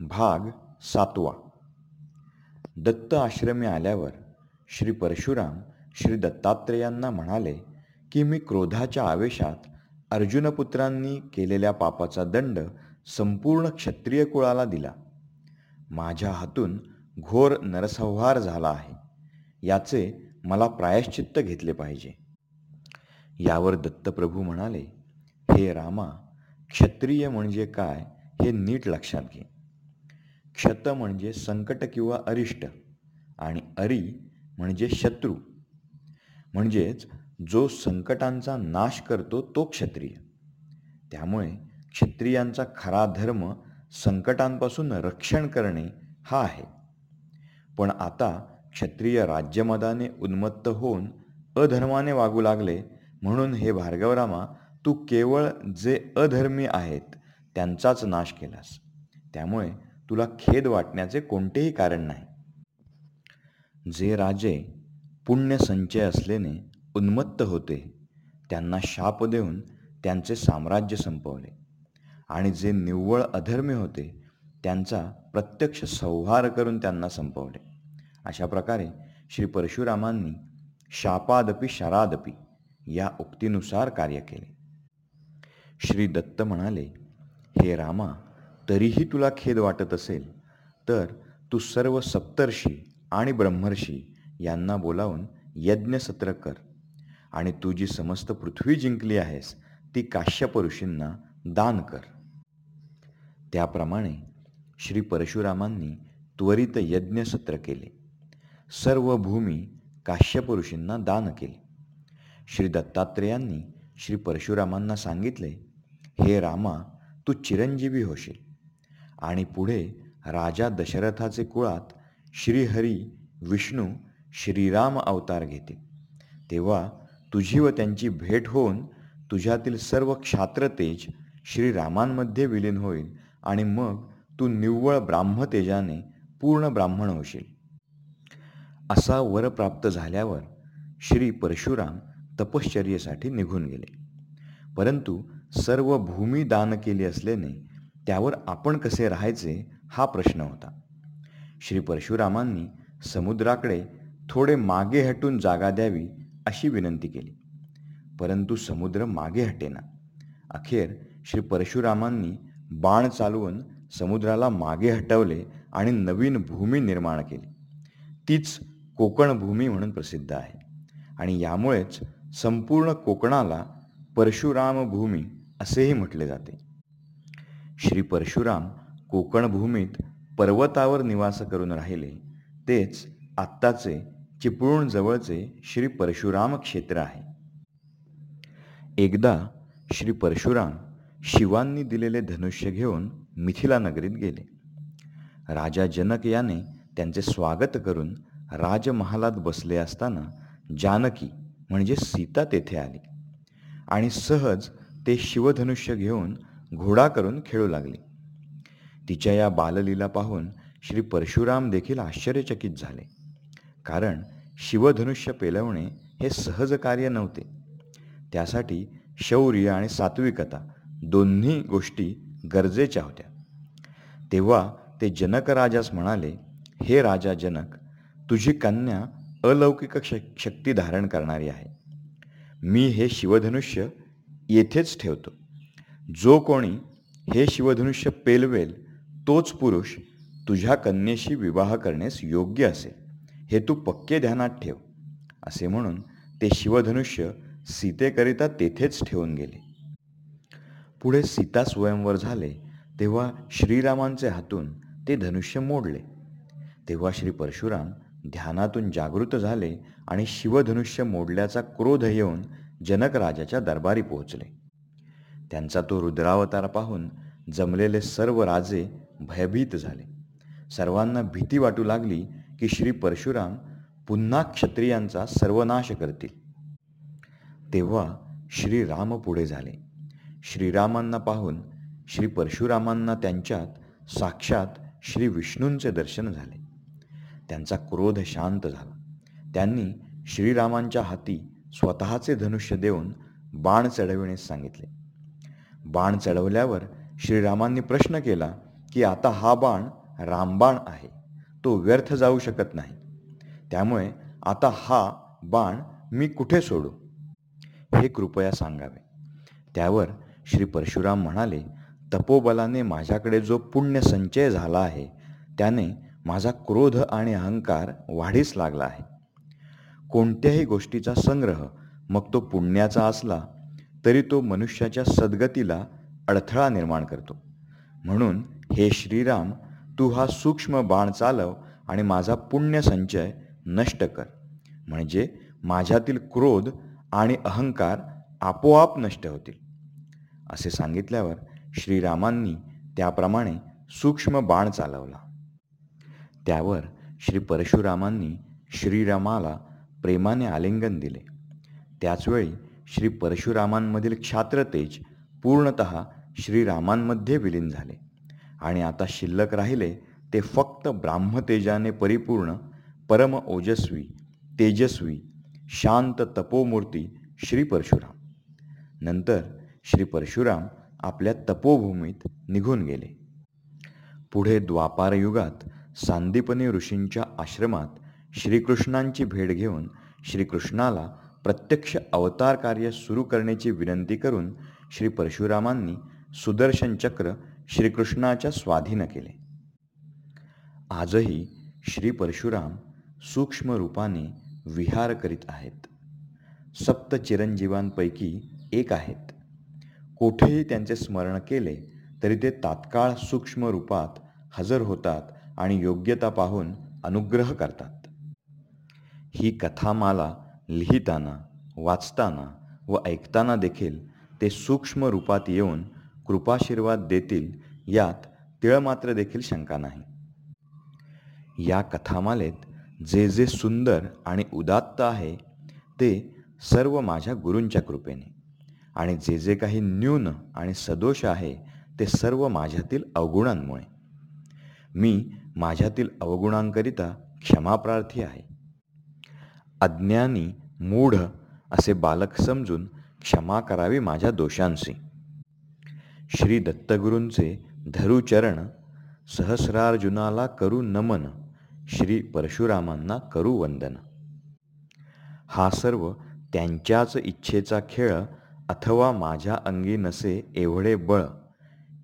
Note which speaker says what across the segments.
Speaker 1: भाग सातवा. दत्त आश्रमी आल्यावर श्री परशुराम श्री दत्तात्रेयांना म्हणाले की मी क्रोधाच्या आवेशात अर्जुनपुत्रांनी केलेल्या पापाचा दंड संपूर्ण क्षत्रिय कुळाला दिला. माझ्या हातून घोर नरसंहार झाला आहे. याचे मला प्रायश्चित्त घेतले पाहिजे. यावर दत्तप्रभू म्हणाले हे रामा क्षत्रिय म्हणजे काय हे नीट लक्षात घे. क्षत म्हणजे संकट किंवा अरिष्ट आणि अरी म्हणजे शत्रू. म्हणजेच जो संकटांचा नाश करतो तो क्षत्रिय. त्यामुळे क्षत्रियांचा खरा धर्म संकटांपासून रक्षण करणे हा आहे. पण आता क्षत्रिय राज्यमदाने उन्मत्त होऊन अधर्माने वागू लागले म्हणून हे भार्गवरामा तू केवळ जे अधर्मी आहेत त्यांचाच नाश केलास. त्यामुळे तुला खेद वाटण्याचे कोणतेही कारण नाही. जे राजे पुण्य संचय असल्याने उन्मत्त होते त्यांना शाप देऊन त्यांचे साम्राज्य संपवले. आणि जे निव्वळ अधर्मी होते त्यांचा प्रत्यक्ष संहार करून त्यांना संपवले. अशा प्रकारे श्री परशुरामांनी शापादपी शरादपी या उक्तीनुसार कार्य केले. श्री दत्त म्हणाले हे रामा तरीही तुला खेद वाटत असेल तर तू सर्व सप्तर्षी आणि ब्रह्मर्षी यांना बोलावून यज्ञसत्र कर. आणि तू जी समस्त पृथ्वी जिंकली आहेस ती काश्यप ऋषींना दान कर. त्याप्रमाणे श्री परशुरामांनी त्वरित यज्ञसत्र केले. सर्व भूमी काश्यप ऋषींना दान केली. श्री दत्तात्रेयांनी श्री परशुरामांना सांगितले हे रामा तू चिरंजीवी होशील. आणि पुढे राजा दशरथाचे कुळात श्रीहरी विष्णू श्रीराम अवतार घेते. तेव्हा तुझी व त्यांची भेट होऊन तुझ्यातील सर्व क्षात्रतेज श्रीरामांमध्ये विलीन होईल आणि मग तू निव्वळ ब्राह्मतेजाने पूर्ण ब्राह्मण होशील. असा वर प्राप्त झाल्यावर श्री परशुराम तपश्चर्येसाठी निघून गेले. परंतु सर्व भूमी दान केली असल्याने त्यावर आपण कसे राहायचे हा प्रश्न होता. श्री परशुरामांनी समुद्राकडे थोडे मागे हटून जागा द्यावी अशी विनंती केली. परंतु समुद्र मागे हटेना. अखेर श्री परशुरामांनी बाण चालवून समुद्राला मागे हटवले आणि नवीन भूमी निर्माण केली. तीच कोकण भूमी म्हणून प्रसिद्ध आहे. आणि यामुळेच संपूर्ण कोकणाला परशुराम भूमी असेही म्हटले जाते. श्री परशुराम कोकणभूमीत पर्वतावर निवास करून राहिले. तेच आत्ताचे चिपळूण जवळचे श्री परशुराम क्षेत्र आहे. एकदा श्री परशुराम शिवांनी दिलेले धनुष्य घेऊन मिथिला नगरीत गेले. राजा जनक याने त्यांचे स्वागत करून राजमहालात बसले असताना जानकी म्हणजे सीता तेथे आली. आणि सहज ते शिवधनुष्य घेऊन घोडा करून खेळू लागले. तिच्या या बाललीला पाहून श्री परशुराम देखील आश्चर्यचकित झाले. कारण शिवधनुष्य पेलवणे हे सहज कार्य नव्हते. त्यासाठी शौर्य आणि सात्विकता दोन्ही गोष्टी गरजेच्या होत्या. तेव्हा ते जनक राजास म्हणाले हे राजा जनक तुझी कन्या अलौकिक शक्ती धारण करणारी आहे. मी हे शिवधनुष्य येथेच ठेवतो. जो कोणी हे शिवधनुष्य पेलवेल तोच पुरुष तुझ्या कन्येशी विवाह करण्यास योग्य असेल हे तू पक्के ध्यानात ठेव. असे म्हणून ते शिवधनुष्य सीतेकरिता तेथेच ठेवून गेले. पुढे सीता स्वयंवर झाले तेव्हा श्रीरामांचे हातून ते धनुष्य मोडले. तेव्हा श्री परशुराम ध्यानातून जागृत झाले आणि शिवधनुष्य मोडल्याचा क्रोध येऊन जनकराजाच्या दरबारी पोहोचले. त्यांचा तो रुद्रावतार पाहून जमलेले सर्व राजे भयभीत झाले. सर्वांना भीती वाटू लागली की श्री परशुराम पुन्हा क्षत्रियांचा सर्वनाश करतील. तेव्हा श्रीराम पुढे झाले. श्रीरामांना पाहून श्री परशुरामांना त्यांच्यात साक्षात श्री विष्णूंचे दर्शन झाले. त्यांचा क्रोध शांत झाला. त्यांनी श्रीरामांच्या हाती स्वतःचे धनुष्य देऊन बाण चढविण्यास सांगितले. बाण चढवल्यावर श्रीरामांनी प्रश्न केला की आता हा बाण रामबाण आहे. तो व्यर्थ जाऊ शकत नाही. त्यामुळे आता हा बाण मी कुठे सोडू? हे कृपया सांगावे. त्यावर श्री परशुराम म्हणाले तपोबलाने माझ्याकडे जो पुण्य संचय झाला आहे त्याने माझा क्रोध आणि अहंकार वाढीस लागला आहे. कोणत्याही गोष्टीचा संग्रह मग तो पुण्याचा असला तरी तो मनुष्याच्या सद्गतीला अडथळा निर्माण करतो. म्हणून हे श्रीराम तू हा सूक्ष्म बाण चालव आणि माझा पुण्य संचय नष्ट कर. म्हणजे माझ्यातील क्रोध आणि अहंकार आपोआप नष्ट होतील. असे सांगितल्यावर श्रीरामांनी त्याप्रमाणे सूक्ष्म बाण चालवला. त्यावर श्री परशुरामांनी श्रीरामाला प्रेमाने आलिंगन दिले. त्याचवेळी श्री परशुरामांमधील क्षात्रतेज पूर्णत श्रीरामांमध्ये विलीन झाले. आणि आता शिल्लक राहिले ते फक्त ब्राह्मतेजाने परिपूर्ण परम ओजस्वी तेजस्वी शांत तपोमूर्ती श्री परशुराम. नंतर श्री परशुराम आपल्या तपोभूमीत निघून गेले. पुढे द्वापारयुगात सांदीपनी ऋषींच्या आश्रमात श्रीकृष्णांची भेट घेऊन श्रीकृष्णाला प्रत्यक्ष अवतार कार्य सुरू करण्याची विनंती करून श्री परशुरामांनी सुदर्शन चक्र श्रीकृष्णाच्या स्वाधीन केले. आजही श्री परशुराम सूक्ष्म रूपाने विहार करीत आहेत. सप्त चिरंजीवांपैकी एक आहेत. कोठेही त्यांचे स्मरण केले तरी ते तात्काळ सूक्ष्म रूपात हजर होतात आणि योग्यता पाहून अनुग्रह करतात. ही कथामाला लिहिताना वाचताना व ऐकताना देखील ते सूक्ष्म रूपात येऊन कृपाशीर्वाद देतील यात तिळमात्र देखील शंका नाही. या कथामालेत जे जे सुंदर आणि उदात्त आहे ते सर्व माझ्या गुरूंच्या कृपेने. आणि जे जे काही न्यून आणि सदोष आहे ते सर्व माझ्यातील अवगुणांमुळे. मी माझ्यातील अवगुणांकरिता क्षमाप्रार्थी आहे. अज्ञानी मूढ असे बालक समजून क्षमा करावी माझ्या दोषांशी. श्री दत्तगुरूंचे धरुचरण सहस्रार्जुनाला करू नमन श्री परशुरामांना करू वंदन. हा सर्व त्यांच्याच इच्छेचा खेळ अथवा माझ्या अंगी नसे एवढे बळ.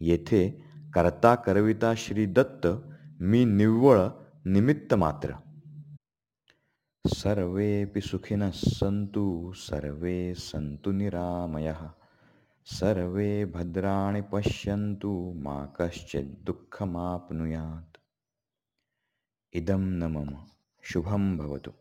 Speaker 1: येथे करता करविता श्री दत्त मी निव्वळ निमित्त मात्र. सर्वेपि सुखिनः सन्तु सर्वे सन्तु निरामयः। सर्वे भद्राणि पश्यन्तु मा कश्चित् दुःखमाप्नुयात्। इदं न मम शुभं भवतु